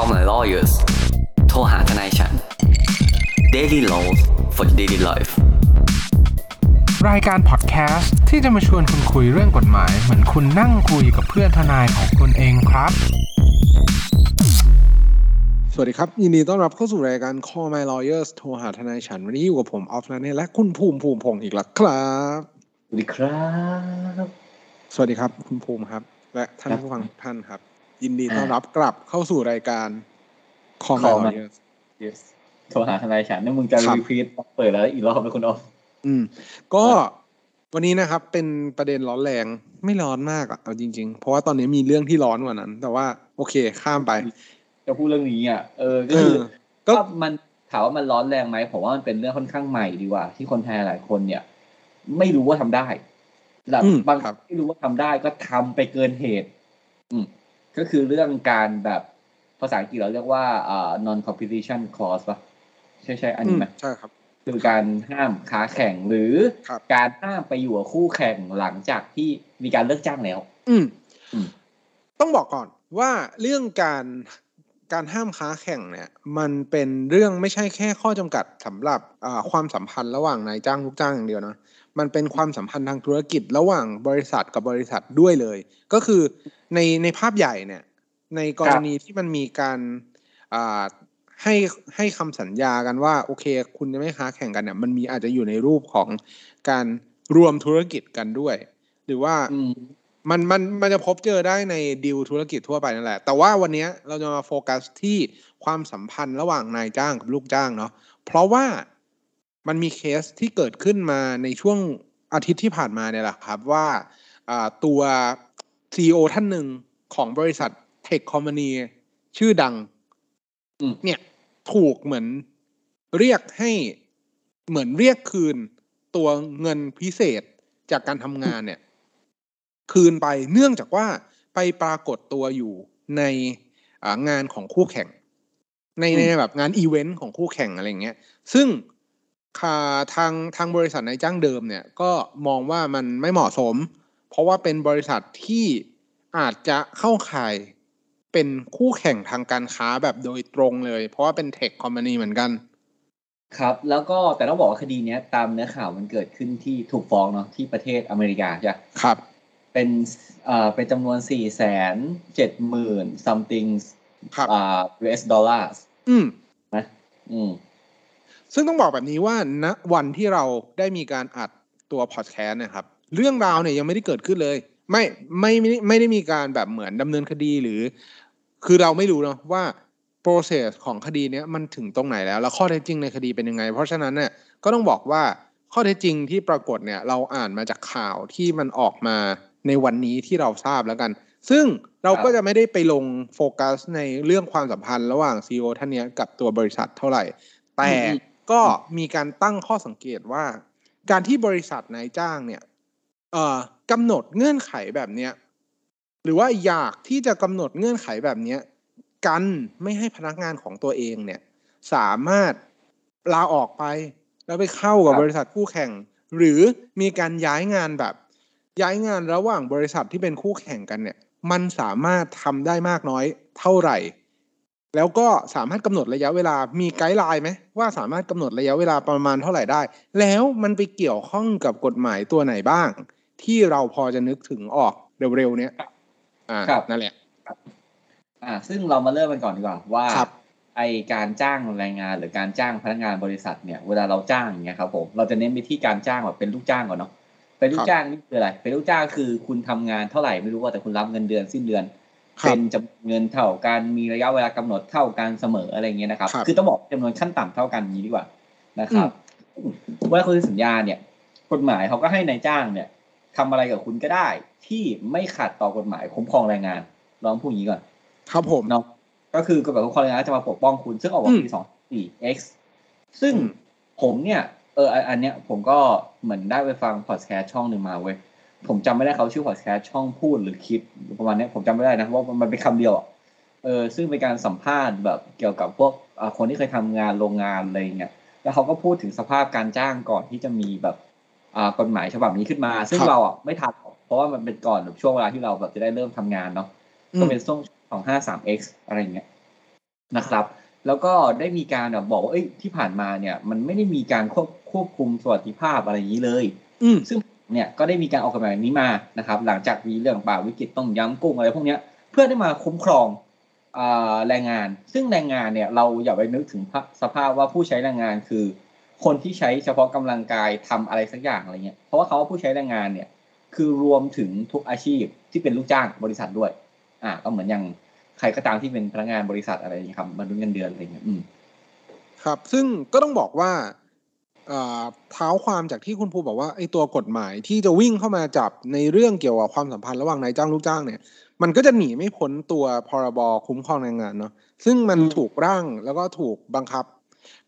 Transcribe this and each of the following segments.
Call my lawyers โทรหาทนายฉัน Daily Laws for daily life รายการพอดแคสต์ที่จะมาชวนคุณคุยเรื่องกฎหมาย เหมือนคุณนั่งคุยกับเพื่อนทนายของคุณเองครับ สวัสดีครับ ยินดีต้อนรับเข้าสู่รายการ Call My Lawyers โทรหาทนายฉัน วันนี้อยู่กับผมออฟนันเนและคุณภูมิภูมิพงศ์อีกแล้วครับ สวัสดีครับ สวัสดีครับคุณภูมิครับ และท่านผู้ฟังทุกท่านครับ ยินดีต้อนรับกลับเข้าสู่รายการ Call My Call My Lawyers yes โทรหาทนายฉันนี่มึงจะครับรีพีทเปิดแล้วอีกรอบไหมคุณออฟอืม ก็วันนี้นะครับ เป็นประเด็นร้อนแรงไม่ร้อนมากอะเอาจริง ๆ เพราะว่าตอนนี้มีเรื่องที่ร้อนกว่านั้น แต่ว่าโอเคข้ามไป จะพูดเรื่องนี้อะเออก็เอคืออก็ก็มันถามว่ามันร้อนแรงไหมผมว่ามันเป็นเรื่องค่อนข้างใหม่ดีกว่า ที่คนไทยหลายคนเนี่ย ไม่รู้ว่าทำได้แบบอืมบางครับที่รู้ว่าทำได้ก็ทำไปเกินเหตุ อืม ก็คือเรื่องการแบบภาษาอังกฤษเราเรียกว่าอ่า non competition clause ป่ะใช่ใช่อันอืนี้มไหมใช่ครับ คือการห้ามค้าแข่งหรือครับการห้ามไปอยู่กับคู่แข่งหลังจากที่มีการเลิกจ้างแล้วอืมอืมต้องบอกก่อนว่าเรื่องการการห้ามค้าแข่งเนี่ย มันเป็นเรื่องไม่ใช่แค่ข้อจำกัดสำหรับอ่าความสัมพันธ์ระหว่างนายจ้างลูกจ้างอย่างเดียวนะ มันเป็นความสัมพันธ์ทางธุรกิจระหว่างบริษัทกับบริษัทด้วยเลย ก็คือในในภาพใหญ่เนี่ย ในกรณีที่มันมีการอ่าให้ให้คำสัญญากันว่า โอเค คุณจะไม่ค้าแข่งกันเนี่ยมันมีอาจจะอยู่ในรูปของการรวมธุรกิจกันด้วย หรือว่าอืมมันมันมันจะพบเจอได้ในดีลธุรกิจทั่วไปนั่นแหละ แต่ว่าวันนี้เราจะมาโฟกัสที่ความสัมพันธ์ระหว่างนายจ้างกับลูกจ้างเนาะเพราะว่า มันมีเคสที่เกิดขึ้นมาในช่วงอาทิตย์ที่ผ่านมาเนี่ยแหละครับว่าอ่าตัว CEO ท่านหนึ่งของบริษัทเทคคอมพานีชื่อดังอืมเนี่ยถูกเหมือนเรียกให้เหมือนเรียกคืนตัวเงินพิเศษจากการทำงานเนี่ย คืนไปเนื่องจากว่าไปปรากฏตัวอยู่ในอ่างานของคู่แข่ง ในอืมในแบบงานอีเวนต์ของคู่แข่งอะไรอย่างเงี้ย ซึ่งค่า ทางทางบริษัทนายจ้างเดิมเนี่ยก็มองว่ามันไม่เหมาะสม เพราะว่าเป็นบริษัทที่อาจจะเข้าข่ายเป็นคู่แข่งทางการค้าแบบโดยตรงเลย เพราะว่าเป็นเทคคอมพานีเหมือนกัน ครับ แล้วก็แต่ต้องบอกว่าคดีเนี้ยตามเนื้อข่าวมันเกิดขึ้นที่ถูกฟ้องเนาะที่ประเทศอเมริกาใช่ปะครับ เป็นเอ่อเป็นจำนวนสี่แสนเจ็ดหมื่น something ครับอ่า US dollars อืมนะอืม ซึ่งต้องบอกแบบนี้ว่าณวันที่เราได้มีการอัดตัวพอดแคสต์นะครับ เรื่องราวเนี่ยยังไม่ได้เกิดขึ้นเลย ไม่ไม่ไม่ไม่ได้มีการแบบเหมือนดำเนินคดีหรือ คือเราไม่รู้เนาะว่า process ของคดีเนี้ยมันถึงตรงไหนแล้ว แล้วข้อเท็จจริงในคดีเป็นยังไง เพราะฉะนั้นเนี่ยก็ต้องบอกว่าข้อเท็จจริงที่ปรากฏเนี่ยเราอ่านมาจากข่าวที่มันออกมาในวันนี้ที่เราทราบแล้วกัน ซึ่งเราก็จะไม่ได้ไปลงโฟกัสในเรื่องความสัมพันธ์ระหว่างซีอท่านนี้กับตัวบริษัทเท่าไหร่ แต่ ก็มีการตั้งข้อสังเกตว่า การที่บริษัทนายจ้างเนี่ยเอ่อกำหนดเงื่อนไขแบบเนี้ยหรือว่าอยากที่จะกำหนดเงื่อนไขแบบเนี้ยกันไม่ให้พนักงานของตัวเองเนี่ย สามารถลาออกไป แล้วไปเข้ากับบบริษัทคู่แข่ง หรือมีการย้ายงานแบบ ย้ายงานระหว่างบริษัทที่เป็นคู่แข่งกันเนี่ย มันสามารถทำได้มากน้อยเท่าไหร่ แล้วก็สามารถกำหนดระยะเวลามีไกด์ไลน์ไหมว่าสามารถกำหนดระยะเวลาประมาณเท่าไหร่ได้ แล้วมันไปเกี่ยวข้องกับกฎหมายตัวไหนบ้าง ที่เราพอจะนึกถึงออกเร็วๆเนี้ยอ่าครับนั่นแหละอ่า ซึ่งเรามาเริ่มกันก่อนดีกว่าว่าครับไอการจ้างแรงงานหรือการจ้างพนักงานบริษัทเนี่ยเวลาเราจ้างอย่างเงี้ยครับผมเราจะเน้นไปที่การจ้างแบบเป็นลูกจ้างก่อนเนาะเป็นลูกจ้างนี่คืออะไรเป็นลูกจ้างคือคุณทำงานเท่าไหร่ไม่รู้ว่าแต่คุณรับเงินเดือนสิ้นเดือนครับ เป็นจำนวนเงินเท่ากันมีระยะเวลากำหนดเท่ากันเสมออะไรเงี้ยนะครับครับคือต้องบอกจำนวนขั้นต่ำเท่ากันอย่างนี้ดีกว่านะครับเวลาคุณเซ็นสัญญาเนี่ยกฎหมายเขาก็ให้นายจ้างเนี่ยทำอะไรกับคุณก็ได้ ที่ไม่ขัดต่อกฎหมายคุ้มครองแรงงานลองพูดอย่างนี้ก่อนครับผมเนาะก็คือกฎหมายคุ้มครองแรงงานจะมาปกป้องคุณ ซึ่งออกมาอืมปีสองสี่ x ซึ่งอืมผมเนี่ยเอออันอันเนี้ยผมก็เหมือนได้ไปฟังพอดแคสต์ช่องหนึ่งมาเว้ย ผมจำไม่ได้เขาชื่อพอดแคสต์ช่องพูดหรือคลิปประมาณเนี้ยผมจำไม่ได้นะเพราะว่ามันเป็นคำเดียวอะเออซึ่งเป็นการสัมภาษณ์แบบเกี่ยวกับพวกอ่าคนที่เคยทำงานโรงงานอะไรอย่างเงี้ยแล้วเขาก็พูดถึงสภาพการจ้างก่อนที่จะมีแบบอ่ากฎหมายฉบับนี้ขึ้นมา ซึ่งครับเราอะไม่ทันหรอกเพราะว่ามันเป็นก่อนแบบช่วงเวลาที่เราแบบจะได้เริ่มทำงานเนาะก็เป็นช่วงของห้าสาม x อะไรอย่างเงี้ยนะครับ แล้วก็ได้มีการแบบบอกว่าเอ้ยที่ผ่านมาเนี่ย มันไม่ได้มีการควบควบคุมสวัสดิภาพอะไรอย่างนี้เลย อืมซึ่ง เนี่ยก็ได้มีการออกกฎหมายนี้มานะครับหลังจากมีเรื่องป่าวิกฤตต้มยำกุ้งอะไรพวกนี้เพื่อได้มาคุ้มครองอแรงงาน ซึ่งแรงงานเนี่ยเราอย่าไปนึกถึงสภาพว่าผู้ใช้แรงงานคือ คนที่ใช้เฉพาะกำลังกายทำอะไรสักอย่างอะไรเงี้ยเพราะว่าเขาว่าผู้ใช้แรงงานเนี่ยคือรวมถึงทุกอาชีพที่เป็นลูกจ้างบริษัทด้วย อ่าก็เหมือนอย่างใครก็ตามที่เป็นพนักงานบริษัทอะไรอย่างเงี้ยครับมาดูเงินเดือนอะไรเงี้ยอืมครับ ซึ่งก็ต้องบอกว่า เอ่อเท้าความจากที่คุณภูบอกว่าไอ้ตัวกฎหมายที่จะวิ่งเข้ามาจับในเรื่องเกี่ยวกับความสัมพันธ์ระหว่างนายจ้างลูกจ้างเนี่ย มันก็จะหนีไม่พ้นตัวพรบคุ้มครองแรงงานเนาะซึ่งมันอืมถูกร่างแล้วก็ถูกบังคับ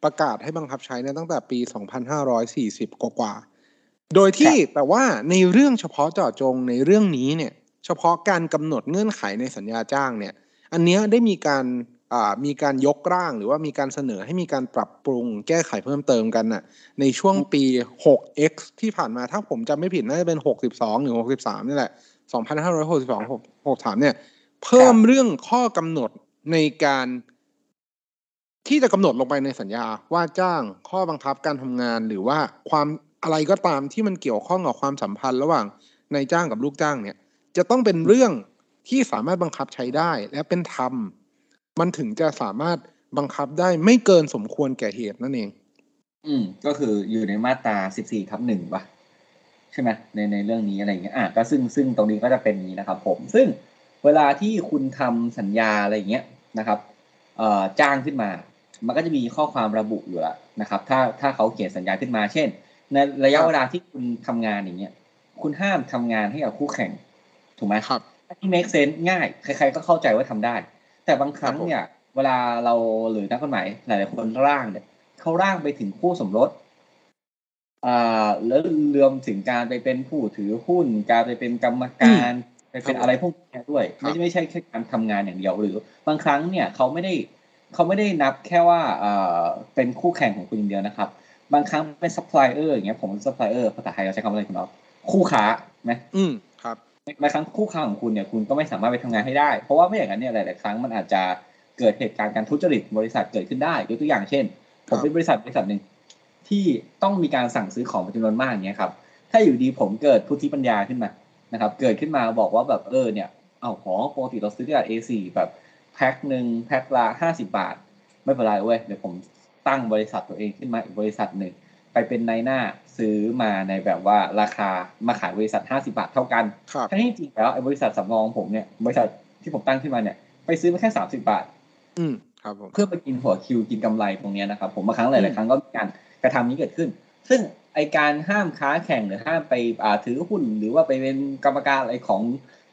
ประกาศให้บังคับใช้เนี่ยตั้งแต่ปี 2540 กว่าๆโดยที่แต่ว่าในเรื่องเฉพาะเจาะจงในเรื่องนี้เนี่ย เฉพาะการกำหนดเงื่อนไขในสัญญาจ้างเนี่ย อันเนี้ยได้มีการอ่า มีการยกร่างหรือว่ามีการเสนอให้มีการปรับปรุงแก้ไขเพิ่มเติมกันน่ะ ในช่วงปี 6x ที่ผ่านมาถ้าผมจำไม่ผิดน่าจะเป็น 62 หรือ 63 นี่แหละ 2562 63 เนี่ย เพิ่มเรื่องข้อกำหนดในการ ที่จะกำหนดลงไปในสัญญาว่าจ้างข้อบังคับการทำงานหรือว่าความอะไรก็ตามที่มันเกี่ยวข้องกับความสัมพันธ์ระหว่างนายจ้างกับลูกจ้างเนี่ย จะต้องเป็นเรื่องที่สามารถบังคับใช้ได้และเป็นธรรม มันถึงจะสามารถบังคับได้ไม่เกินสมควรแก่เหตุนั่นเอง อืม ก็คืออยู่ในมาตรา14ทับหนึ่งป่ะใช่ไหมในในเรื่องนี้อะไรอย่างเงี้ยอะก็ซึ่งซึ่งตรงนี้ก็จะเป็นอย่างนี้นะครับ ผม ซึ่งเวลาที่คุณทำสัญญาอะไรอย่างเงี้ยนะครับเอ่อจ้างขึ้นมา มันก็จะมีข้อความระบุอยู่แล้วนะครับ ถ้าถ้าเขาเขียนสัญญาขึ้นมา เช่น ในระยะครับเวลาที่คุณทำงานอย่างเงี้ย คุณห้ามทำงานให้กับคู่แข่ง ถูกไหมครับที่ make sense ง่าย ใครๆก็เข้าใจว่าทำได้ แต่บางครั้งครับผมเนี่ย เวลาเราหรือนักกฎหมายหลายๆคนร่างเนี่ยเขาร่างไปถึงคู่สมรสอ่าแล้วรวมถึงการไปเป็นผู้ถือหุ้น การไปเป็นกรรมการไปเป็นอะไรพวกนี้ด้วย ไม่ใช่ไม่ใช่แค่การทำงานอย่างเดียวหรือ บางครั้งเนี่ยเขาไม่ได้เขาไม่ได้นับแค่ว่าเอ่อเป็นคู่แข่งของคุณอย่างเดียวนะครับ บางครั้งเป็นซัพพลายเออร์อย่างเงี้ยผมเป็นซัพพลายเออร์ภาษาไทยเราใช้คำว่าอะไรคุณอ๊อฟคู่ค้าไหมอืมครั บบางครั้งคู่ค้าของคุณเนี่ยคุณก็ไม่สามารถไปทำงานให้ได้ เพราะว่าไม่อย่างนั้นเนี่ยหลาย ๆ ครั้งมันอาจจะเกิดเหตุการณ์การทุจริตบริษัทเกิดขึ้นได้ยกตัวอย่างเช่นคผรับมเป็นบริษัทบริษัทหนึ่งที่ต้องมีการสั่งซื้อของเป็นจำนวนมากอย่างเงี้ยครับ ถ้าอยู่ดีผมเกิดพุทธิปัญญาขึ้นมานะครับ เกิดขึ้นมาบอกว่าแบบเออเนี่ยเอาของปกติเราซื้อที่ตลาด A4 แบบแพ็คหนึ่งแพ็คละห้าสิบาท ไม่เป็นไรเว้ยเดี๋ยวผมตั้งบริษัทตัวเองขึ้นมาอีกบริษัทหนึ่งไปเป็นนายหน้า ซื้อมาในแบบว่าราคามาขายบริษัท 50 บาทเท่ากันครับทั้งที่จริงแล้วไอ้บริษัทสำรองผมเนี่ยบริษัทที่ผมตั้งขึ้นมาเนี่ยไปซื้อมาแค่ 30 บาท อืมครับผมเพื่อไปกินหัวคิวกินกำไรตรงเนี้ยนะครับผมบางครั้งหอืลายมๆครั้งก็มีการกระทำนี้เกิดขึ้น ซึ่งไอการห้ามค้าแข่งหรือห้ามไปอ่าถือหุ้น หรือว่าไปเป็นกรรมการอะไรของ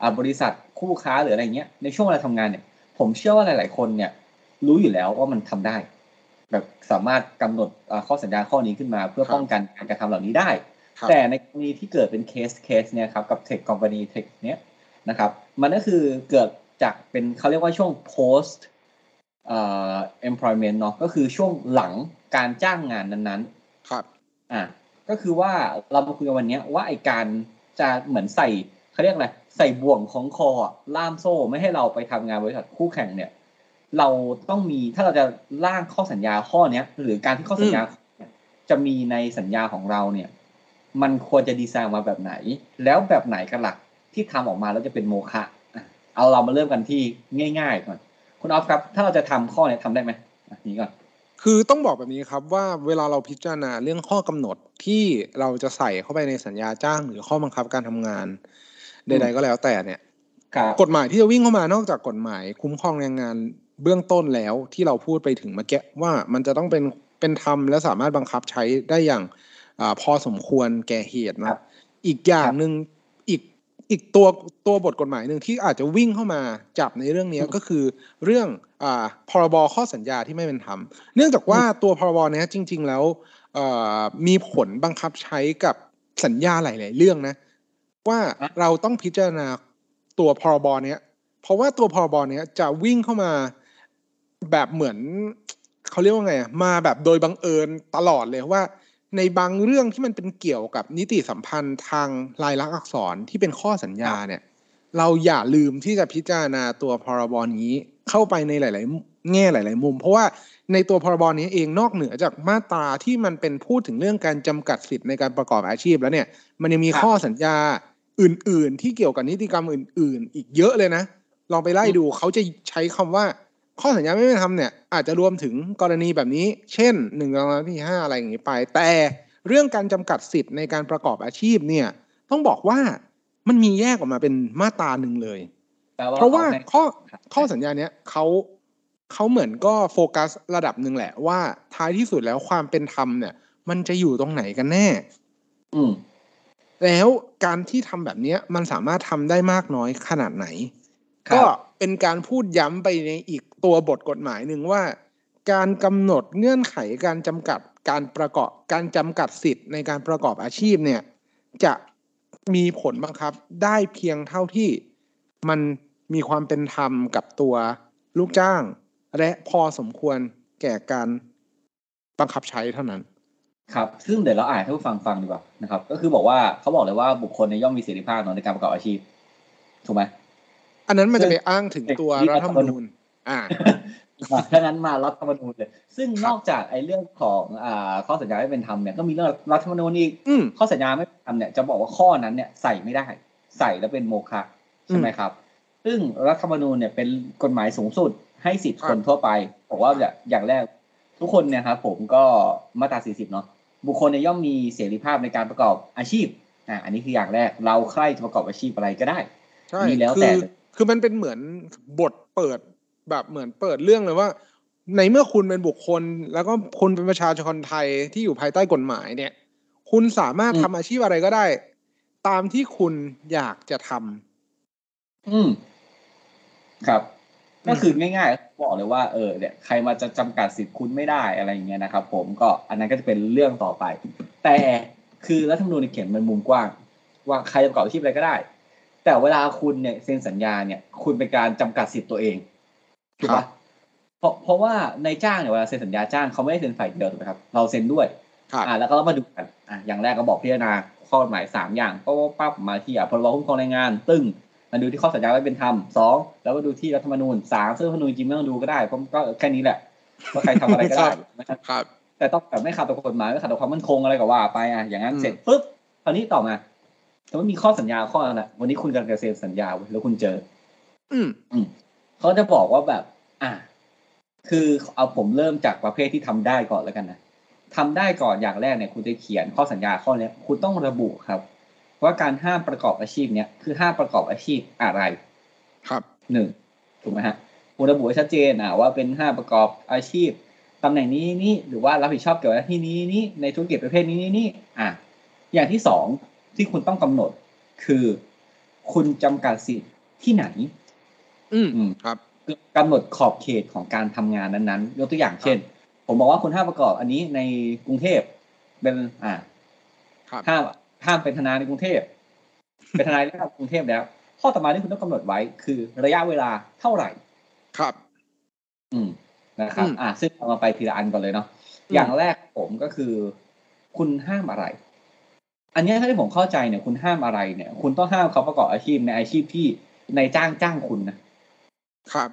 อ่าบริษัทคู่ค้าหรืออะไรเงี้ยในช่วงเวลาทำงานเนี่ย ผมเชื่อว่าหลาย ๆ คนเนี่ยรู้อยู่แล้วว่ามันทำได้ แบบสามารถกำหนดอ่าข้อสัญญาข้อนี้ขึ้นมา เพื่อป้องกันการกระทำเหล่านี้ได้ครับแต่ในกรณีที่เกิดเป็นเคสเคสเนี่ยครับกับเทคคอมพานีเทคเนี้ยนะครับมันก็คือเกิดจากเป็นเขาเรียกว่าช่วง post เอ่อ employment เนาะก็คือช่วงหลังการจ้างงานนั้นครับๆอะก็คือว่าเรามาคุยกันวันเนี้ยว่าไอการจะเหมือนใส่เขาเรียกอะไรใส่บ่วงของคออะล่ามโซ่ไม่ให้เราไปทำงานบริษัทคู่แข่งเนี่ย เราต้องมีถ้าเราจะร่างข้อสัญญาข้อเนี้ย หรือการที่ข้อสัญญาเนี่ยจะมีในสัญญาของเราเนี่ย มันควรจะดีไซน์ออกมาแบบไหน แล้วแบบไหนกันหลักที่ทำออกมาแล้วจะเป็นโมฆะอะเอาเรามาเริ่มกันที่ง่ายๆก่อนคุณออฟครับ ถ้าเราจะทำข้อเนี้ยทำได้ไหมอะนี้ก่อนคือต้องบอกแบบนี้ครับว่าเวลาเราพิจารณาเรื่องข้อกำหนดที่เราจะใส่เข้าไปในสัญญาจ้างหรือข้อบังคับการทำงาน ใด ๆ ก็แล้วแต่เนี่ยครับกฎหมายที่จะวิ่งเข้ามานอกจากกฎหมายคุ้มครองแรงงาน เบื้องต้นแล้วที่เราพูดไปถึงเมื่อกี้ว่ามันจะต้องเป็นเป็นธรรมและสามารถบังคับใช้ได้อย่างอาพอสมควรแก่เหตุครันะบอีกอย่างหนึ่งอีกอีกตัวตัวบทกฎหมายหนึ่งที่อาจจะวิ่งเข้ามาจับในเรื่องนี้ก็คือเรื่องอาพรบข้อสัญญาที่ไม่เป็นธรรม เนื่องจากว่าตัวพรบเนี้ยจริง ๆ แล้วเอ่อมีผลบังคับใช้กับสัญญาหลาย ๆ เรื่องนะ ว่าอะเราต้องพิจารณาตัวพรบเนี้ย เพราะว่าตัวพรบเนี้ยจะวิ่งเข้ามา แบบเหมือนเขาเรียกว่าไงอะมาแบบโดยบังเอิญตลอดเลยว่า ในบางเรื่องที่มันเป็นเกี่ยวกับนิติสัมพันธ์ทางลายลักษณ์อักษรที่เป็นข้อสัญญาเนี่ย เราอย่าลืมที่จะพิจารณาตัวพรบนี้คเข้าไปในหลาย ๆ แง่หลาย ๆ มุม เพราะว่าในตัวพรบนี้เองนอกเหนือจากมาตราที่มันเป็นพูดถึงเรื่องการจำกัดสิทธิ์ในการประกอบอาชีพแล้วเนี่ย มันยังมีครับข้อสัญญาอื่น ๆ ที่เกี่ยวกับนิติกรรมอื่น ๆ อีกเยอะเลยนะลองไปไล่ดูเขาจะใช้คำว่า ข้อสัญญาไม่เป็นธรรมเนี่ยอาจจะรวมถึงกรณีแบบนี้ เช่นหนึ่งรองที่ห้าอะไรอย่างนี้ไป แต่เรื่องการจำกัดสิทธิ์ในการประกอบอาชีพเนี่ย ต้องบอกว่ามันมีแยกออกมาเป็นมาตราหนึ่งเลยแปลเพราะว่าขให้ข้อครับข้อสัญญาเนี้ยเขาเขาเหมือนก็โฟกัสระดับหนึ่งแหละว่าท้ายที่สุดแล้วความเป็นธรรมเนี่ย มันจะอยู่ตรงไหนกันแน่ อืมแล้วการที่ทำแบบเนี้ย มันสามารถทำได้มากน้อยขนาดไหนครับก็เป็นการพูดย้ำไปในอีก ตัวบทกฎหมายหนึ่งว่า การกำหนดเงื่อนไขการจำกัดการประกอบการจำกัดสิทธิ์ในการประกอบอาชีพเนี่ย จะมีผลบังคับได้เพียงเท่าที่มันมีความเป็นธรรมกับตัวลูกจ้าง และพอสมควรแก่การบังคับใช้เท่านั้น ครับ ซึ่งเดี๋ยวเราอ่านให้ผู้ฟังฟังดีกว่านะครับ ก็คือบอกว่าเขาบอกเลยว่าบุคคลในยย่อมมีเสรีภาพเนอะในการประกอบอาชีพ ถูกไหมอันนั้นมันจะไปอ้างถึงตัวเด็กรัฐธรรมนูญ อ่าถ้างั้นมารัฐธรรมนูญเลย ซึ่งนอกจากไอ้เรื่องของอ่าข้อสัญญาไม่เป็นธรรมเนี่ยก็มีเรื่องรัฐธรรมนูญอีกอืมข้อสัญญาไม่เป็นธรรมเนี่ยจะบอกว่าข้อนั้นเนี่ยใส่ไม่ได้ ใส่แล้วเป็นโมฆะใช่ไหมครับ ซึ่งรัฐธรรมนูญเนี่ยเป็นกฎหมายสูงสุดให้สิทธิครับคนทั่วไปบอกว่าอย่างแรกทุกคนเนี่ยครับผมก็มาตรา40เนาะบุคคลเนี่ยย่อมมีเสรีภาพในการประกอบอาชีพอ่าอันนี้คืออย่างแรกเราใครจะประกอบอาชีพอะไรก็ได้ใช่นี่แล้วคืแต่อคือมันเป็นเหมือนบทเปิด แบบเหมือนเปิดเรื่องเลยว่า ในเมื่อคุณเป็นบุคคล แล้วก็คุณเป็นประชาชนไทยที่อยู่ภายใต้กฎหมายเนี่ย คุณสามารถอืมทำอาชีพอะไรก็ได้ ตามที่คุณอยากจะทำอืม ครับอืมก็คือง่ายๆบอกเลยว่าเออเนี่ยใครมาจะจำกัดสิทธิ์คุณไม่ได้อะไรอย่างเงี้ยนะครับ ผมก็อันนั้นก็จะเป็นเรื่องต่อไป แต่คือรัฐธรรมนูญเนี่ยเขียนเป็นมุมกว้าง ว่าใครจะประกอบอาชีพอะไรก็ได้ แต่เวลาคุณเนี่ยเซ็นสัญญาเนี่ย คุณเป็นการจำกัดสิทธิ์ตัวเอง ถูกครัปะบเพราะเพราะว่าในจ้างเนี่ยเวลาเซ็นสัญญาจ้างเขาไม่ได้เซ็นฝ่ายเดียวถูกไหมครับ เราเซ็นด้วยครับอ่าแล้วก็มาดูกันอ่าอย่างแรกก็บอกพิจารณาข้อกฎหมายสามอย่างก็ปั๊บมาที่อะพรบคุ้มครองแรงงาน ตึ้งมาดูที่ข้อสัญญาไว้เป็นธรรมสองแล้วก็ดูที่รัฐธรรมนูญสามซึ่งรัฐธรรมนูญจริงไม่ต้องดูก็ได้เพราะก็แค่นี้แหละว่าใครทำอะไรก็ได้นะครับครับแต่ต้องแบบไม่ขัดต่อกฎหมายไม่ขัดต่อความมั่นคงอะไรก็ว่าไปอะอย่างนั้นอืมเสร็จปุ๊บคราวนี้ต่อมาแต่ว่ามีข้อสัญญาข้อนั้นแหละวันนี้คุณกำลังจะเซ็นสัญญาเว้ยแล้วคุณเจอ อืม เขาจะบอกว่าแบบ อะคือเอาผมเริ่มจากประเภทที่ทำได้ก่อนแล้วกันนะทำได้ก่อนอย่างแรกเนี่ยคุณจะเขียนข้อสัญญาข้อเนี้ยคุณต้องระบุครับ ว่าการห้ามประกอบอาชีพเนี้ยคือห้ามประกอบอาชีพอะไร ครับหนึ่งถูกไหมฮะคุณระบุให้ชัดเจนอะว่าเป็นห้ามประกอบอาชีพตำแหน่งนี้นี่หรือว่ารับผิดชอบเกี่ยวกับหน้าที่นี้นี่ในธุรกิจประเภทนี้นี่นี่อะอย่างที่สองที่คุณต้องกำหนดคือ คุณจำกัดสิทธิ์ที่ไหน อืมอืมครับกำหนดขอบเขตของการทำงานนั้นๆ ยกตัวอย่างเช่น ผมบอกว่าคุณห้ามประกอบอันนี้ในกรุงเทพเป็นอ่าครับห้ามห้ามเป็นทนายในกรุงเทพเป็นทนายในกรุงเทพแล้ว ข้อต่อมาที่คุณต้องกำหนดไว้คือระยะเวลาเท่าไหร่ ครับ อืมนะครับอืมอ่าซึ่งเอามาไปทีละอันก่อนเลยเนาะอืมอย่างแรกผมก็คือ คุณห้ามอะไร อันเนี้ยถ้าที่ผมเข้าใจเนี่ย คุณห้ามอะไรเนี่ย คุณต้องห้ามเขาประกอบอาชีพในอาชีพที่ในายจ้างจ้างคุณนะ ครับ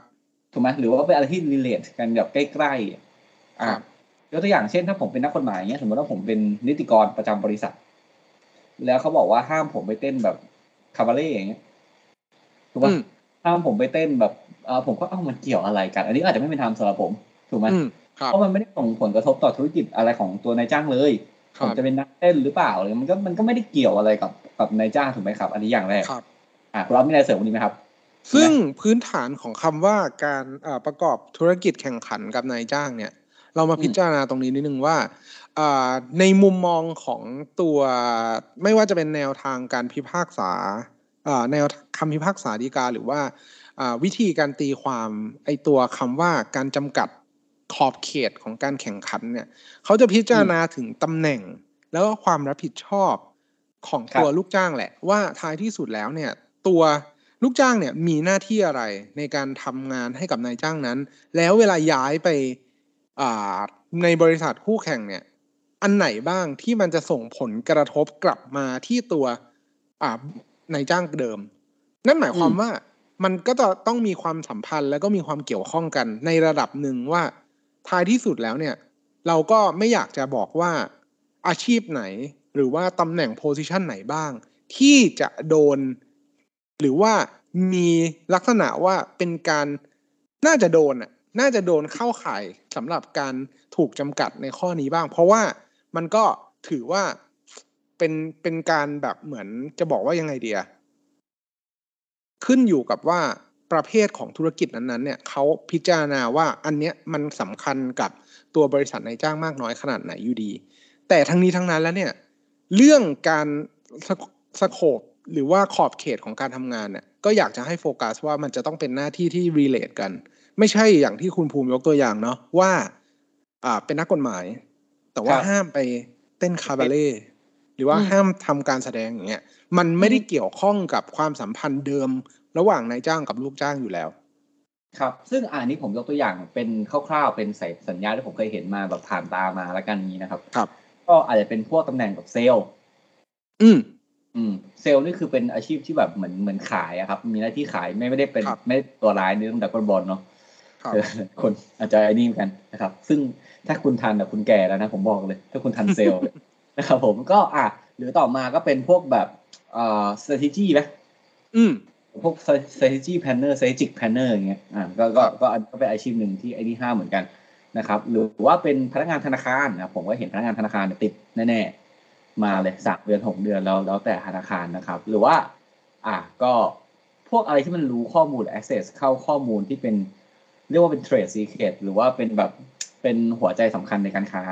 ถูกไหมหรือว่าเป็นอะไรที่ relate กันแบบใกล้ๆอะครัอะบยกตัวอย่างเช่นถ้าผมเป็นนักกฎหมายเงี้ยสมมติว่าผมเป็นนิติกรประจำบริษัท แล้วเขาบอกว่าห้ามผมไปเต้นแบบคาบาเล่อย่างเงี้ยถูกอืปะมห้ามผมไปเต้นแบบเออผมก็เอ้ามันเกี่ยวอะไรกัน อันนี้อาจจะไม่เป็นธรรมสำหรับผม ถูกไหมอืมครับเพราะมันไม่ได้ส่งผลกระทบต่อธุรกิจอะไรของตัวนายจ้างเลยคผรัมบจะเป็นนักเต้นหรือเปล่าเลยมันก็มันก็ไม่ได้เกี่ยวอะไรกับกับนายจ้างถูกไหมครับ อันนี้อย่างแรกครับอะคุณรับมีอะไรเสริมวันนี้ไหมครับ ซึ่งพื้นฐานของคำว่าการเอ่อประกอบธุรกิจแข่งขันกับนายจ้างเนี่ย เรามาพิจารณาตรงนี้นิดนึงว่าอ่าในมุมมองของตัวไม่ว่าจะเป็นแนวทางการพิพากษาอ่าแนวคำพิพากษาฎีกาหรือว่าอ่าวิธีการตีความไอตัวคำว่าการจำกัดขอบเขตของการแข่งขันเนี่ยเขาจะพิจารณาถึงตำแหน่ง แล้วก็ความรับผิดชอบของตัวครับลูกจ้างแหละ ว่าท้ายที่สุดแล้วเนี่ย ตัว ลูกจ้างเนี่ยมีหน้าที่อะไรในการทำงานให้กับนายจ้างนั้น แล้วเวลาย้ายไปอ่าในบริษัทคู่แข่งเนี่ย อันไหนบ้างที่มันจะส่งผลกระทบกลับมาที่ตัวอ่านายจ้างเดิม นั่นหมายความอืมว่ามันก็จะต้องมีความสัมพันธ์แล้วก็มีความเกี่ยวข้องกันในระดับหนึ่งว่าท้ายที่สุดแล้วเนี่ย เราก็ไม่อยากจะบอกว่าอาชีพไหน หรือว่าตำแหน่งโพสิชันไหนบ้าง ที่จะโดน หรือว่ามีลักษณะว่าเป็นการน่าจะโดนอะน่าจะโดนเข้าข่ายสำหรับการถูกจำกัดในข้อนี้บ้าง เพราะว่ามันก็ถือว่าเป็นเป็นการแบบเหมือนจะบอกว่ายังไงเดียขึ้นอยู่กับว่าประเภทของธุรกิจนั้นๆเนี่ยเขาพิจารณาว่าอันเนี้ยมันสำคัญกับตัวบริษัทนายจ้างมากน้อยขนาดไหนอยู่ดี แต่ทั้งนี้ทั้งนั้นแล้วเนี่ย เรื่องการสโคบ หรือว่าขอบเขตของการทำงานเนี่ยก็อยากจะให้โฟกัสว่ามันจะต้องเป็นหน้าที่ที่รีเลทกัน ไม่ใช่อย่างที่คุณภูมิยกตัวอย่างเนาะว่า อ่าเป็นนักกฎหมาย แต่ว่าห้ามไปเต้นคาบาเล่หรือว่าห้ามทำการแสดงอย่างเงี้ยมันไม่ได้เกี่ยวข้องกับความสัมพันธ์เดิม ระหว่างนายจ้างกับลูกจ้างอยู่แล้ว ครับ ซึ่งอันนี้ผมยกตัวอย่างเป็นคร่าวๆเป็นใส่สัญญาที่ผมเคยเห็นมาแบบผ่านตามาแล้วกันนี้นะครับ ครับ ก็อาจจะเป็นพวกตำแหน่งแบบเซลล์ อืม อืมเซลล์นี่คือเป็นอาชีพที่แบบเหมือนเหมือนขายอะครับ มีหน้าที่ขายไม่ไม่ได้เป็นไม่ได้ตัวร้ายในเรื่องดักบอลเนาะคนอาจจะไอ้นี่กันนะครับ ซึ่งถ้าคุณทันแบบคุณแก่แล้วนะผมบอกเลย ถ้าคุณทันเซลล์นะครับผมก็อะหรือต่อมาก็เป็นพวกแบบอ่า strategy ไหมอืมพวก strategy planner strategic planner อย่างเงี้ยอ่าก็ก็ก็ก็เป็นอาชีพหนึ่งที่ไอ้นี่ห้าเหมือนกันนะครับ หรือว่าเป็นพนักงานธนาคารนะผมก็เห็นพนักงานธนาคารติดแน่ๆ มาเลยสามเดือนหกเดือนแล้วแล้วแต่ธนาคารนะครับ หรือว่าอะก็พวกอะไรที่มันรู้ข้อมูล access เข้าข้อมูลที่เป็นเรียกว่าเป็น trade secret หรือว่าเป็นแบบเป็นหัวใจสำคัญในการค้า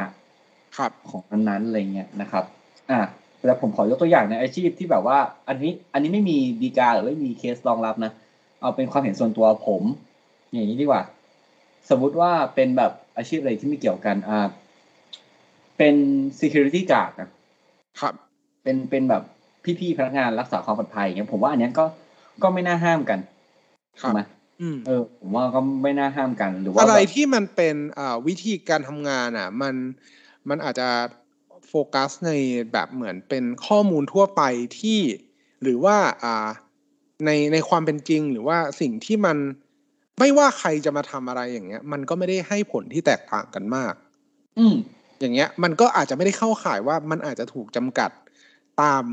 ครับของนั้นๆอะไรเงี้ยนะครับ อะแล้วผมขอยกตัวอย่างในอาชีพที่แบบว่า อันนี้อันนี้ไม่มีดีกาหรือไม่มีเคสรองรับนะ เอาเป็นความเห็นส่วนตัวผม อย่างนี้ดีกว่า สมมุติว่าเป็นแบบอาชีพอะไรที่ไม่เกี่ยวกันอ่าเป็น security guard นะ ครับ เป็นเป็นแบบพี่ๆพนักงานรักษาความปลอดภัยอย่างเงี้ยผมว่าอันนี้ก็ก็ไม่น่าห้ามกันใช่ไหมเออ ผมว่าก็ไม่น่าห้ามกันหรือว่าอะไรที่มันเป็นอ่าวิธีการทำงานอะ มันมันอาจจะโฟกัสในแบบเหมือนเป็นข้อมูลทั่วไปที่ หรือว่าอ่าในในความเป็นจริง หรือว่าสิ่งที่มันไม่ว่าใครจะมาทำอะไรอย่างเงี้ย มันก็ไม่ได้ให้ผลที่แตกต่างกันมาก อืม อย่างเงี้ยมันก็อาจจะไม่ได้เข้าข่ายว่ามันอาจจะถูกจำกัดตาม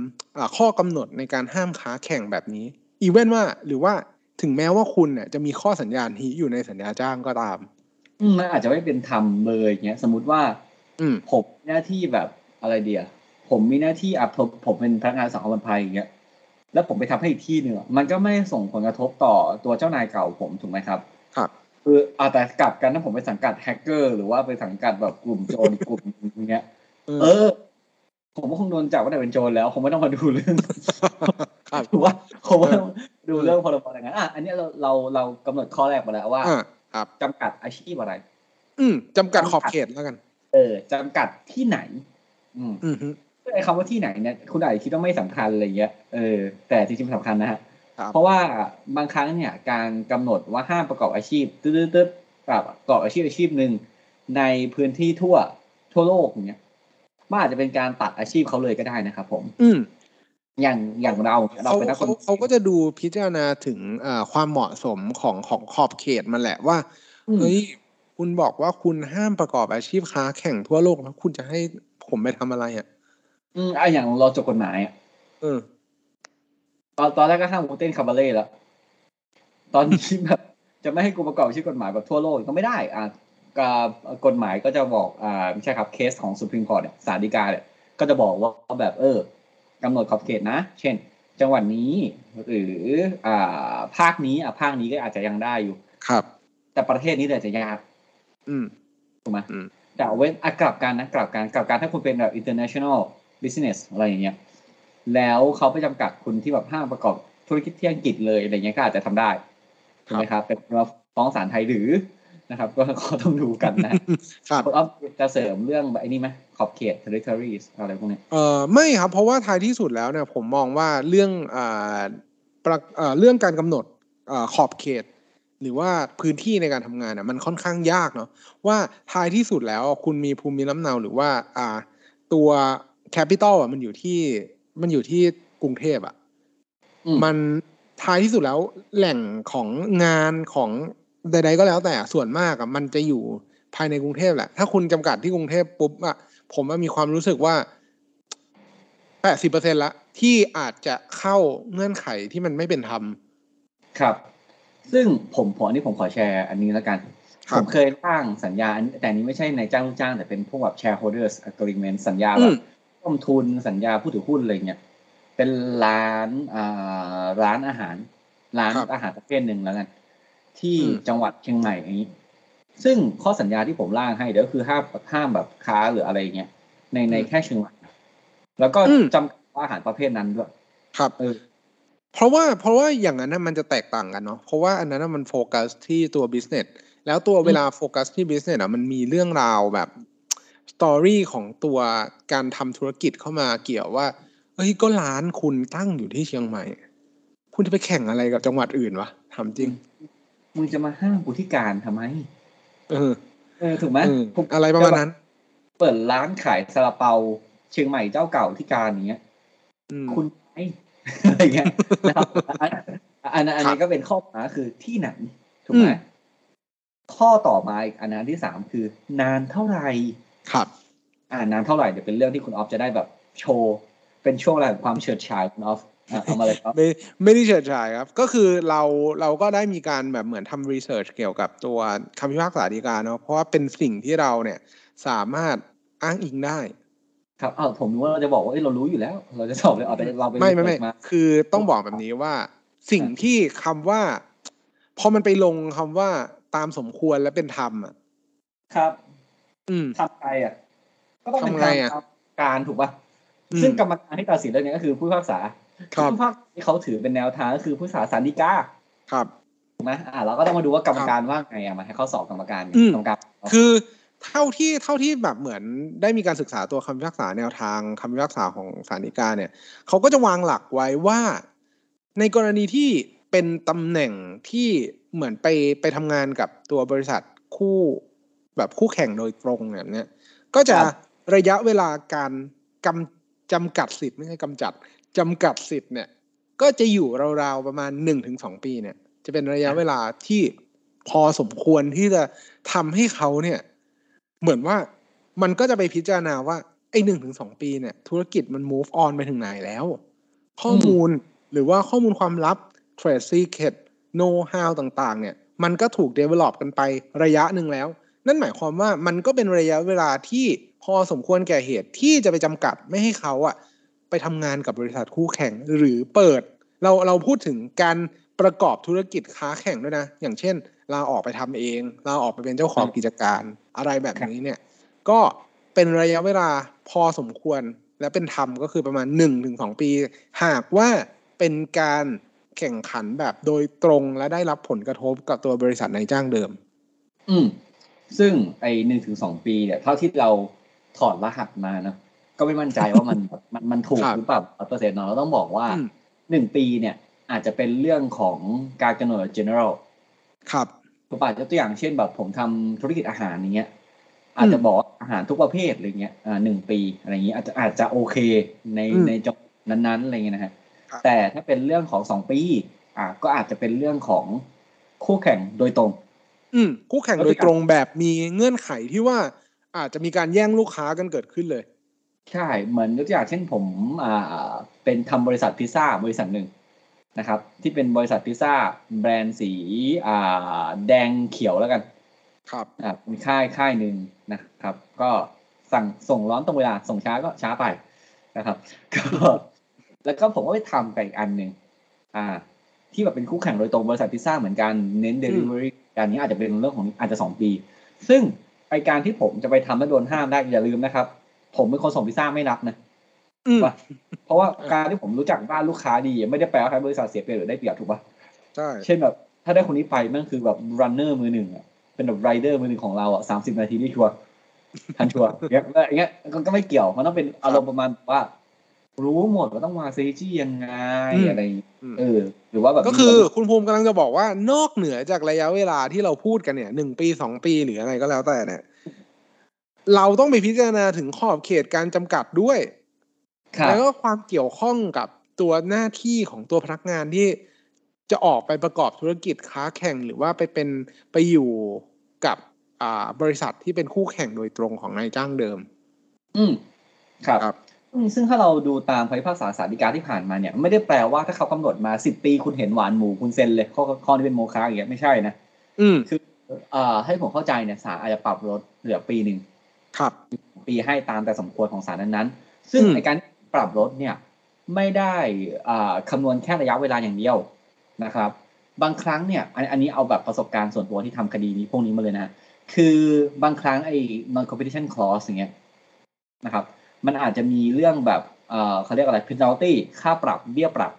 ข้อกำหนดในการห้ามค้าแข่งแบบนี้ อีเวนว่าหรือว่าถึงแม้ว่าคุณเนี่ยจะมีข้อสัญญาณที่อยู่ในสัญญาจ้างก็ตามอืมมันอาจจะไม่เป็นธรรมเลยเงี้ย สมมติว่า อืมผมหน้าที่แบบอะไรเดียผมมีหน้าที่อะผมผมเป็นพนักงานสังคมภัยอย่างเงี้ย แล้วผมไปทำให้อีกที่หนึ่งมันก็ไม่ส่งผลกระทบต่อตัวเจ้านายเก่าผมถูกไหมครับ ครับ คืออาแต่กลับกันถ้าผมไปสังกัดแฮกเกอร์หรือว่าไปสังกัดแบบกลุ่มโจรกลุ่มอย่างเงี้ย เออ ผมก็คงโดนจับว่าแต่เป็นโจรแล้วคงไม่ต้องมาดูเรื่องถือว่าคงไม่ต้องดูเรื่องพรบอะไรเงี้ยอะอันนี้เราเราเรากำหนดข้อแรกมาแล้วว่าจำกัดอาชีพอะไร อืมจำกัดขอบเขตแล้วกัน เออจำกัดที่ไหน อืมไอ้คำว่าที่ไหนเนี่ยคุณอาจจะคิดว่าไม่สำคัญอะไรเงี้ยเออแต่จริงๆสำคัญนะฮะ เพราะว่าบางครั้งเนี่ยการกำหนดว่าห้ามประกอบอาชีพตืดๆกับประกอบอาชีพอาชีพหนึ่งในพื้นที่ทั่วทั่วโลกอย่างเงี้ยมันอาจจะเป็นการตัดอาชีพเขาเลยก็ได้นะครับผม อืมอย่างอย่างเราเราเป็นนักเขาเขาก็จะดูพิจารณาถึงอ่าความเหมาะสมของของขอบเขตมันแหละว่าเฮ้ยคุณบอกว่าคุณห้ามประกอบอาชีพค้าแข่งทั่วโลกแล้วคุณจะให้ผมไปทำอะไรอะ อืมไออย่างเราจบกฎหมายอะเออ ตอนตอนแรกก็ห้ามกูเต้นคาบาเล่แล้วตอนนี้แบบจะไม่ให้กูประกอบชื่อกฎหมายแบบทั่วโลกก็ไม่ได้อ่ากกฎหมายก็จะบอกอ่าไม่ใช่ครับเคสของสุพรีมคอร์ดเนี่ยสารดีกาเนี่ยก็จะบอกว่าแบบเออกำหนดขอบเขตนะ เช่น จังหวัดนี้หรืออ่าภาคนี้อ่าภาคนี้ก็อาจจะยังได้อยู่ ครับ แต่ประเทศนี้แต่จะยากอืมถูกไหมแต่เว้นอกลับกันนะกลับกันกลับกันถ้าคุณเป็นแบบ international business อะไรอย่างเงี้ย แล้วเขาไปจำกัดคุณที่แบบห้ามประกอบธุรกิจที่อังกฤษเลยอะไรเงี้ยก็อาจจะทำได้ถูกไหมครับเป็นมาฟ้องศาลไทยหรือนะครับ ก็ขอต้องดูกันนะ ครับเอาจะเสริมเรื่องแบบนี้ไหมขอบเขต territories อะไรพวกนี้เออไม่ครับ เพราะว่าท้ายที่สุดแล้วเนี่ยผมมองว่าเรื่องอ่าประเรื่องการกำหนดอขอบเขต หรือว่าพื้นที่ในการทำงานอะมันค่อนข้างยากเนาะว่าท้ายที่สุดแล้วคุณมีภูมิลำเนาหรือว่าอ่าตัวแคปิตอลอะมันอยู่ที่ มันอยู่ที่กรุงเทพอะมันท้ายที่สุดแล้วแหล่งของงานของใดๆก็แล้วแต่ส่วนมากอะมันจะอยู่ภายในกรุงเทพแหละ ถ้าคุณจำกัดที่กรุงเทพปุ๊บอะผมว่ามีความรู้สึกว่าแปดสิบเปอร์เซ็นละที่อาจจะเข้าเงื่อนไขที่มันไม่เป็นธรรมครับ ซึ่งผมผมอันนี้ผมขอแชร์อันนี้แล้วกันครับผมเคยร่างสัญญาอันแต่อันนี้ไม่ใช่ในจ้างลูกจ้างแต่เป็นพวกแบบ shareholders agreement สัญญาอืแบมบ ต้มทุนสัญญาผู้ถือหุ้นอะไรเงี้ยเป็นร้านอ่าร้านอาหาร ร้านครับอาหารประเภทหนึ่งแล้วกันที่อืมจังหวัดเชียงใหม่อย่างนี้ ซึ่งข้อสัญญาที่ผมร่างให้เดี๋ยวคือห้ามห้ามแบบค้าหรืออะไรเงี้ยในในแค่เชียงใหม่แล้วก็อืมจำกัดว่าอาหารประเภทนั้นด้วยครับเออเพราะว่าเพราะว่าอย่างนั้นนะมันจะแตกต่างกันเนาะเพราะว่าอันนั้นนะมันโฟกัสที่ตัว business แล้วตัวเวลาโฟกัสที่ business อะมันมีเรื่องราวแบบ สตอรี่ของตัวการทำธุรกิจเข้ามาเกี่ยวว่าเฮ้ยก็ร้านคุณตั้งอยู่ที่เชียงใหม่ คุณจะไปแข่งอะไรกับจังหวัดอื่นวะถามจริง มึงจะมาห้ามกูที่การทำไม เออ เออถูกไหมเออผมอะไรประมาณนั้น เปิดร้านขายซาลาเปา เชียงใหม่เจ้าเก่าที่การอย่างเงี้ยอืมคุณไออะไรเงี้ยนะครับอันอันอันครันี้บก็เป็นข้อหาคือที่ไหนถูกไหมอืมข้อต่อมาอีกอันนั้นที่สามคือนานเท่าไหร่ ครับอ่านานเท่าไหร่เดี๋ยวเป็นเรื่องที่คุณออฟจะได้แบบโชว์เป็นช่วงเวลาแห่งความเฉิดฉายคุณออฟอะเอามาเลยครับไม่ไม่ได้เฉิดฉายครับ ก็คือเราเราก็ได้มีการแบบเหมือนทำรีเสิร์ชเกี่ยวกับตัวคำพิพากษาฎีกาเนาะเพราะว่าเป็นสิ่งที่เราเนี่ยสามารถอ้างอิงได้ ครับอ้าวผมนึกว่าเราจะบอกว่าเอ้ยเรารู้อยู่แล้ว เราจะสอบเลยเอาแต่เราไปไม่ไม่ไม่เปิดมาคือต้องบอกแบบนี้ว่า สิ่งที่คำว่าพอมันไปลงคำว่าตามสมควรและเป็นธรรมอะครับอืม ทำไงอะ ก็ต้องเป็นทำไงอะตามการถูกป่ะอืมซึ่งกรรมการที่ตัดสินเรื่องนี้ก็คือผู้พิพากษาครับผู้พิพากษาที่เขาถือเป็นแนวทางก็คือผู้พิพากษาสันติกาครับถูกไหมอ่าเราก็ต้องมาดูว่ากรรมการว่าไงอะมาให้เขาสอบกรรมการไงอืมกรรมการคือเท่าที่เท่าที่แบบเหมือนได้มีการศึกษาตัวคำพิพากษาแนวทางคำพิพากษาของศาลฎีกาเนี่ยเขาก็จะวางหลักไว้ว่า ในกรณีที่เป็นตำแหน่งที่เหมือนไปไปทำงานกับตัวบริษัทคู่ แบบคู่แข่งโดยตรงแบบเนี้ยก็จะระยะเวลาการกำจำกัดสิทธิ์ไม่ใช่กำจัดจำกัดสิทธิ์เนี่ย ก็จะอยู่ราวๆประมาณหนึ่งถึงสองปีเนี่ย จะเป็นระยะเวลาที่พอสมควรที่จะทำให้เขาเนี่ย เหมือนว่ามันก็จะไปพิจารณาว่าไอ้หนึ่งถึงสองปีเนี่ย ธุรกิจมัน move on ไปถึงไหนแล้ว ข้อมูลหรือว่าข้อมูลความลับ trade secret know how ต่าง ๆ เนี่ย มันก็ถูก develop กันไประยะหนึ่งแล้ว นั่นหมายความว่ามันก็เป็นระยะเวลาที่พอสมควรแก่เหตุที่จะไปจำกัดไม่ให้เขาอะไปทำงานกับบริษัทคู่แข่งหรือเปิด เราเราพูดถึงการประกอบธุรกิจค้าแข่งด้วยนะ อย่างเช่นลาออกไปทำเองลาออกไปเป็นเจ้าของกิจการอะไรแบบนี้เนี่ย ก็เป็นระยะเวลาพอสมควรและเป็นธรรมก็คือประมาณ1นถึงสปี หากว่าเป็นการแข่งขันแบบโดยตรงและได้รับผลกระทบกับตัวบริษัทนายจ้างเดิม อืม ซึ่งไอ้หนึ่งถึงสองปีเนี่ยเท่าที่เราถอดรหัสมาเนอะก็ไม่มั่นใจว่ามันมันมันถูกครับหรือเปล่าเปอร์เซ็นต์เนาะเราต้องบอกว่าอืมหนึ่งปีเนี่ยอาจจะเป็นเรื่องของการกำหนด general ครับผมอาจจะตัวอย่างเช่นแบบผมทำธุรกิจอาหารอย่างเงี้ย อาจจะบอกว่าอาหารทุกประเภทอะไรเงี้ยอ่าหนึ่งปีอะไรเงี้ยอาจจะอาจจะโอเคในอืมในจบนั้นๆอะไรเงี้ยนะฮะครับแต่ถ้าเป็นเรื่องของสองปี อ่าก็อาจจะเป็นเรื่องของคู่แข่งโดยตรง อืมคู่แข่งโดยตรงแบบมีเงื่อนไขที่ว่าอาจจะมีการแย่งลูกค้ากันเกิดขึ้นเลย ใช่ เหมือนยกตัวอย่างเช่นผมอ่าเป็นทำบริษัทพิซซ่าบริษัทหนึ่งนะครับ ที่เป็นบริษัทพิซซ่าแบรนด์สีอ่าแดงเขียวแล้วกัน ครับอ่ามีค่ายค่ายหนึ่งนะครับ ก็สั่งส่งร้อนตรงเวลาส่งช้าก็ช้าไปนะครับก็แล้วก็ผมก็ไปทำกับอีกอันหนึ่งอ่า ที่แบบเป็นคู่แข่งโดยตรงบริษัทพิซซ่าเหมือนกันเน้น delivery การนี้อาจจะเป็นเรื่องของอาจจะสองปี ซึ่งไอการที่ผมจะไปทำแล้วโดนห้ามได้อย่าลืมนะครับ ผมเป็นคนส่งพิซซ่าไม่รับนะอืมว่าเพราะว่าการที่ผมรู้จักบ้านลูกค้าดี ไม่ได้แปลว่าใครบริษัทเสียเปรียบหรือได้เปรียบถูกปะใช่เช่นแบบ ถ้าได้คนนี้ไปแม่งคือแบบ runner มือหนึ่งอะเป็นแบบไรเดอร์มือหนึ่งของเราอะสามสิบนาทีที่ชัวร์ทันชัวร์อย่างเงี้ยอย่างเงี้ยก็ก็ไม่เกี่ยวมันต้องเป็นอารมณ์ประมาณว่า รู้หมดว่าต้องมาเซจี้ยังไงอะไรอย่างเงี้ยอืมเออหรือว่าแบบก็คือคุณภูมิกำลังจะบอกว่านอกเหนือจากระยะเวลาที่เราพูดกันเนี่ยหนึ่งปีสองปีหรืออะไรก็แล้วแต่เนี่ย เราต้องไปพิจารณาถึงขอบเขตการจำกัดด้วยครับแล้วก็ความเกี่ยวข้องกับตัวหน้าที่ของตัวพนักงานที่จะออกไปประกอบธุรกิจค้าแข่งหรือว่าไปเป็นไปอยู่กับอ่าบริษัทที่เป็นคู่แข่งโดยตรงของนายจ้างเดิม อืมครับครับอืม ซึ่งถ้าเราดูตามคำพิพากษาสารดีกาที่ผ่านมาเนี่ย ไม่ได้แปลว่าถ้าเขากำหนดมาสิบปีคุณเห็นหวานหมูคุณเซ็นเลยข้อข้อนี้เป็นโมฆะอย่างเงี้ยไม่ใช่นะอืมคือเอ่อให้ผมเข้าใจเนี่ยศาลอาจจะปรับลดเหลือปีหนึ่งครับ ปีให้ตามแต่สมควรของศาลนั้นๆ ซึ่งอืมในการปรับลดเนี่ย ไม่ได้อ่าคำนวณแค่ระยะเวลาอย่างเดียวนะครับ บางครั้งเนี่ย อันอันนี้เอาแบบประสบการณ์ส่วนตัวที่ทำคดีนี้พวกนี้มาเลยนะคือบางครั้งไอ้ non competition clause อย่างเงี้ยนะครับ มันอาจจะมีเรื่องแบบเอ่อเขาเรียกอะไร penalty ค่าปรับเบี้ยปรับ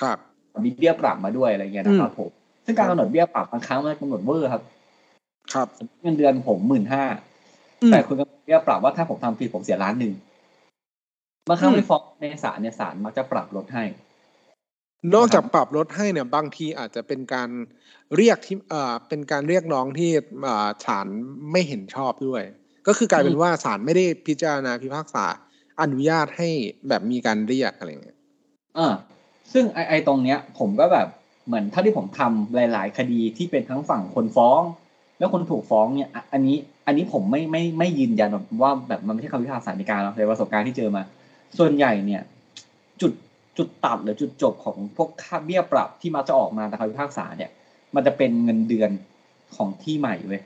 ครับมีเบี้ยปรับมาด้วยอะไรเงี้ยนะครับผมซึ่งการกำหนดเบี้ยปรับบางครั้งมันกำหนดเวอร์ครับ ครับเงินเดือนผมหมื่นห้าอืมแต่คุณกำหนดเบี้ยปรับว่าถ้าผมทำผิดผมเสียล้านหนึ่งบางครั้งอืมไปฟ้องในศาลเนี่ยศาลมักจะปรับลดให้ นอกจากปรับลดให้เนี่ย บางทีอาจจะเป็นการเรียกที่เอ่อเป็นการเรียกร้องที่เอ่อศาลไม่เห็นชอบด้วย ก็คือกลายเป็นว่าศาลไม่ได้พิจารณาพิพากษาอนุญาตให้แบบมีการเรียกอะไรเงี้ยอ่าซึ่งไอไอตรงเนี้ย ผมก็แบบเหมือนเท่าที่ผมทำหลาย ๆ คดีที่เป็นทั้งฝั่งคนฟ้อง แล้วคนถูกฟ้องเนี่ยอะอันนี้ อันนี้ผมไม่ไม่ไม่ยืนยันว่าแบบมันไม่ใช่คำพิพากษาในการในประสบการณ์ที่เจอมา ส่วนใหญ่เนี่ย จุดจุดตัดหรือจุดจบของพวกค่าเบี้ยปรับที่มาจะออกมาตามคำพิพากษาเนี่ย มันจะเป็นเงินเดือนของที่ใหม่เว้ย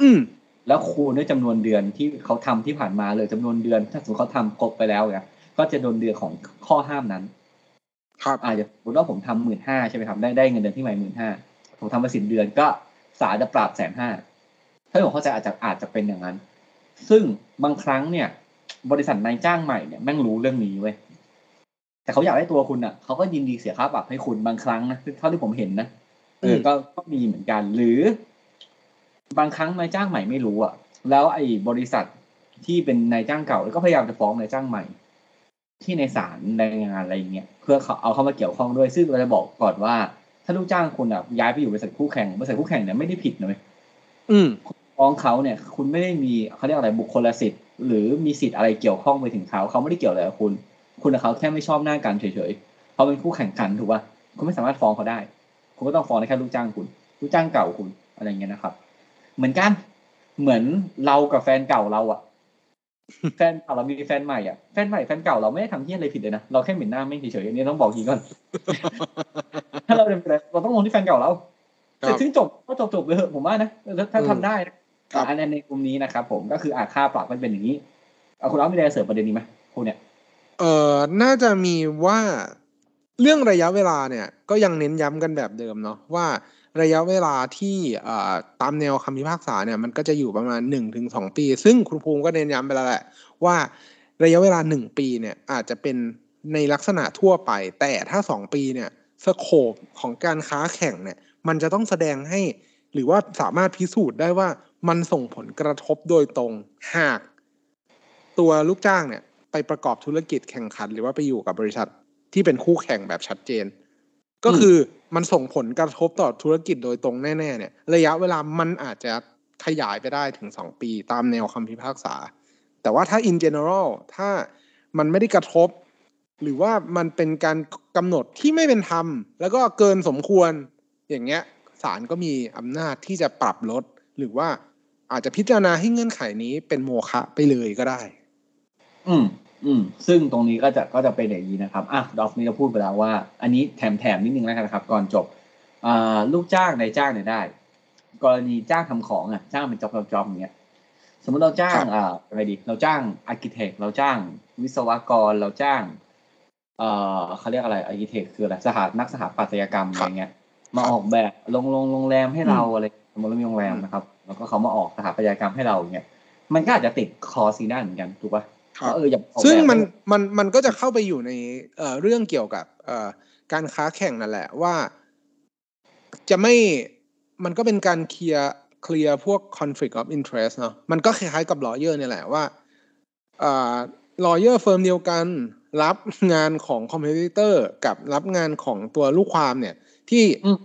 อืม แล้วคูณด้วยจำนวนเดือนที่เขาทำที่ผ่านมาเลยจำนวนเดือน ถ้าสมมติเขาทำครบไปแล้วเนี่ยก็จะโดนเดือนของข้อห้ามนั้น ครับอาจจะสมมติว่าผมทำหมื่นห้าใช่ไหมครับได้ได้เงินเดือนที่ใหม่หมื่นห้าผมทำมาสิบเดือนก็ศาลจะปรับแสนห้าถ้าผมเข้าใจอาจจะอาจจะเป็นอย่างนั้น ซึ่งบางครั้งเนี่ย บริษัทนายจ้างใหม่เนี่ยแม่งรู้เรื่องนี้เว้ยแต่เขาอยากได้ตัวคุณอะเขาก็ยินดีเสียค่าปรับให้คุณบางครั้งนะเท่าที่ผมเห็นนะเออมก็ก็มีเหมือนกันหรือ บางครั้งนายจ้างใหม่ไม่รู้อะ แล้วไอ้บริษัทที่เป็นนายจ้างเก่าก็พยายามจะฟ้องนายจ้างใหม่ ที่ในศาลแรงงานอะไรอย่างเงี้ยเพื่อเขาเอาเข้ามาเกี่ยวข้องด้วยซึ่งเราจะบอกก่อนว่า ถ้าลูกจ้างคุณอะย้ายไปอยู่บริษัทคู่แข่งบริษัทคู่แข่งเนี่ยไม่ได้ผิดนะเว้ยอืมฟ้องเขาเนี่ย คุณไม่ได้มีเขาเรียกอะไรบุคคลสิทธิ์หรือมีสิทธิ์อะไรเกี่ยวข้องไปถึงเขาเขาไม่ได้เกี่ยวอะไรกับคุณ คุณกับเขาแค่ไม่ชอบหน้ากันเฉยๆเขาเป็นคู่แข่งกันถูกป่ะคุณไม่สามารถฟ้องเขาได้ คุณก็ต้องฟ้องได้แค่ลูกจ้างคุณ ลูกจ้างเก่าคุณอะไรอย่างเงี้ยนะครับ เหมือนกัน เหมือนเรากับแฟนเก่าเราอะแฟนเก่าเรามีแฟนใหม่อะแฟนใหม่แฟนเก่าเราไม่ได้ทำที่อะไรผิดเลยนะเราแค่เหม็นหน้าไม่เฉยๆอันนี้ต้องบอกทีก่อน ถ้าเราเป็นอะไรเราต้องลงที่แฟนเก่าเราครัแต่บซึ่งจบก็จบจบๆเลยเหอะผมว่านะถ้าถ้าอืมทำได้นะครับอันในกลุ่มนี้นะครับผมก็คืออาค่าปรับมันเป็นอย่างนี้เอาคุณเอามีอะไรเสริมประเด็นนี้ไหมพวกเนี้ยเอ่อน่าจะมีว่าเรื่องระยะเวลาเนี่ย ก็ยังเน้นย้ำกันแบบเดิมเนาะว่า ระยะเวลาที่ตามแนวคำพิพากษาเนี่ยมันก็จะอยู่ประมาณหนึ่งถึงสองปี ซึ่งครูภูมิก็เน้นย้ำไปแล้วแหละว่าระยะเวลาหนึ่งปีเนี่ยอาจจะเป็นในลักษณะทั่วไป แต่ถ้าสองปีเนี่ยสโคปของการค้าแข่งเนี่ยมันจะต้องแสดงให้ หรือว่าสามารถพิสูจน์ได้ว่ามันส่งผลกระทบโดยตรงหาก ตัวลูกจ้างเนี่ยไปประกอบธุรกิจแข่งขัน หรือว่าไปอยู่กับบริษัทที่เป็นคู่แข่งแบบชัดเจน ก็คือมันส่งผลกระทบต่อธุรกิจโดยตรงแน่ๆเนี่ย ระยะเวลามันอาจจะขยายไปได้ถึงสองปีตามแนวคำพิพากษา แต่ว่าถ้า in general ถ้ามันไม่ได้กระทบ หรือว่ามันเป็นการกำหนดที่ไม่เป็นธรรม แล้วก็เกินสมควรอย่างเงี้ยศาลก็มีอำนาจที่จะปรับลด หรือว่าอาจจะพิจารณาให้เงื่อนไขนี้เป็นโมฆะไปเลยก็ได้ อืม อืมซึ่งตรงนี้ก็จะก็จะเป็นอย่างนี้นะครับอะดอฟนี่เราพูดไปแล้วว่า อันนี้แถมแถมนิดนึงแล้วกันนะครับ ก่อนจบอ่าลูกจ้างนายจ้างเนี่ยได้ กรณีจ้างทำของอะจ้างเป็น job job อย่างเงี้ยสมมติเราจ้างครับอ่าอะไรดี เราจ้าง architect เราจ้างวิศวกรเราจ้างเอ่อเขาเรียกอะไร architect คืออะไรสถานักสถาปัตยกรรมอะไรเงี้ย มาออกแบบโรงโรงโรงแรมให้เราอะไรสมมติเรามีโรงแรมนะครับ แล้วก็เขามาออกแบบสถาปัตยกรรมให้เราอย่างเงี้ยมันก็อาจจะติด concede ด้านเหมือนกันถูกปะครับว่า เอออย่าออกซึ่งแบบมันให้มันมันก็จะเข้าไปอยู่ในเอ่อเรื่องเกี่ยวกับเอ่อการค้าแข่งนั่นแหละว่า จะไม่มันก็เป็นการ clear clear พวก conflict of interest เนาะมันก็คล้ายๆกับ lawyer เนี่ยแหละว่าเอ่อ lawyer firm เดียวกัน รับงานของ competitor กับรับงานของตัวลูกความเนี่ย ที่อืม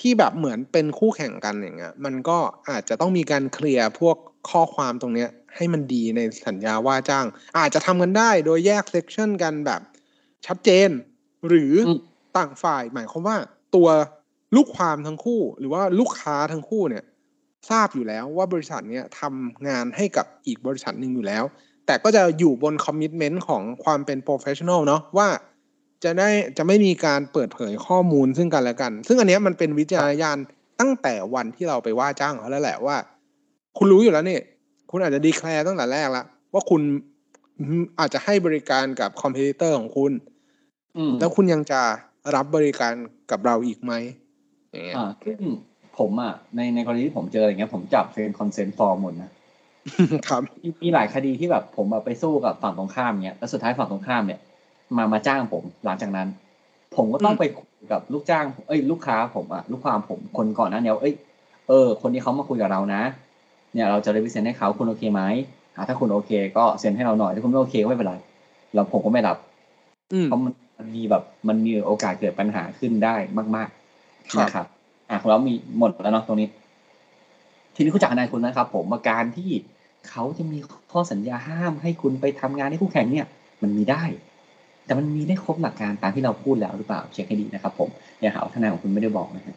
ที่แบบเหมือนเป็นคู่แข่งกันอย่างเงี้ยมันก็อาจจะต้องมีการเคลียร์พวกข้อความตรงเนี้ย ให้มันดีในสัญญาว่าจ้าง อาจจะทำกันได้โดยแยกเซกชันกันแบบชัดเจน หรืออมต่างฝ่ายหมายความว่า ตัวลูกความทั้งคู่ หรือว่าลูกค้าทั้งคู่เนี่ย ทราบอยู่แล้วว่าบริษัทเนี้ยทำงานให้กับอีกบริษัทหนึ่งอยู่แล้ว แต่ก็จะอยู่บน commitment ของความเป็น professional เนาะว่าจะได้จะไม่มีการเปิดเผยข้อมูลซึ่งกันและกัน ซึ่งอันเนี้ยมันเป็นวิจารณญาณตั้งแต่วันที่เราไปว่าจ้างเขาแล้วแหละว่า คุณรู้อยู่แล้วนี่ คุณอาจจะ declare ตั้งแต่แรกแล้วว่าคุณอาจจะให้บริการกับ competitor ของคุณอืมแล้วคุณยังจะรับบริการกับเราอีกไหมอย่างเงี้ยอ่าซึ่งผมอะในในกรณีที่ผมเจออะไรเงี้ย ผมจับเซ็น consent form หมดนะครับมีมีหลายคดีที่แบบผมแบบไปสู้กับฝั่งตรงข้ามเนี้ยแล้วสุดท้ายฝั่งตรงข้ามเนี่ย มามาจ้างผมหลังจากนั้น ผมก็ต้องอืมไปคุยกับลูกจ้างผมเอ้ย ลูกค้าผมอะลูกความผมคนก่อนหน้าเนี้ยเอ้ยเออ คนที่เขามาคุยกับเรานะ เนี่ยเราจะเร p เซนให้เขาคุณโอเคไหมอ่าถ้าคุณโอเค ก็เซ็นให้เราหน่อยถ้าคุณไม่โอเคก็ไม่เป็นไรเราผมก็ไม่รับอืมเพราะมันมันมีแบบมันมีโอกาสเกิดปัญหาขึ้นได้มากครับๆนะครับอะของเรามีหมดแล้วเนาะตรงนี้ ทีนี้คุณจักรนายคุณนะครับ ผมว่าการที่เขาจะมีข้อสัญญาห้ามให้คุณไปทำงานให้คู่แข่งเนี่ย มันมีได้ แต่มันมีได้ครบหลักการตามที่เราพูดแล้วหรือเปล่าเช็คให้ดีนะครับ ผมอย่าหาว่าทนายของคุณไม่ได้บอกนะฮะ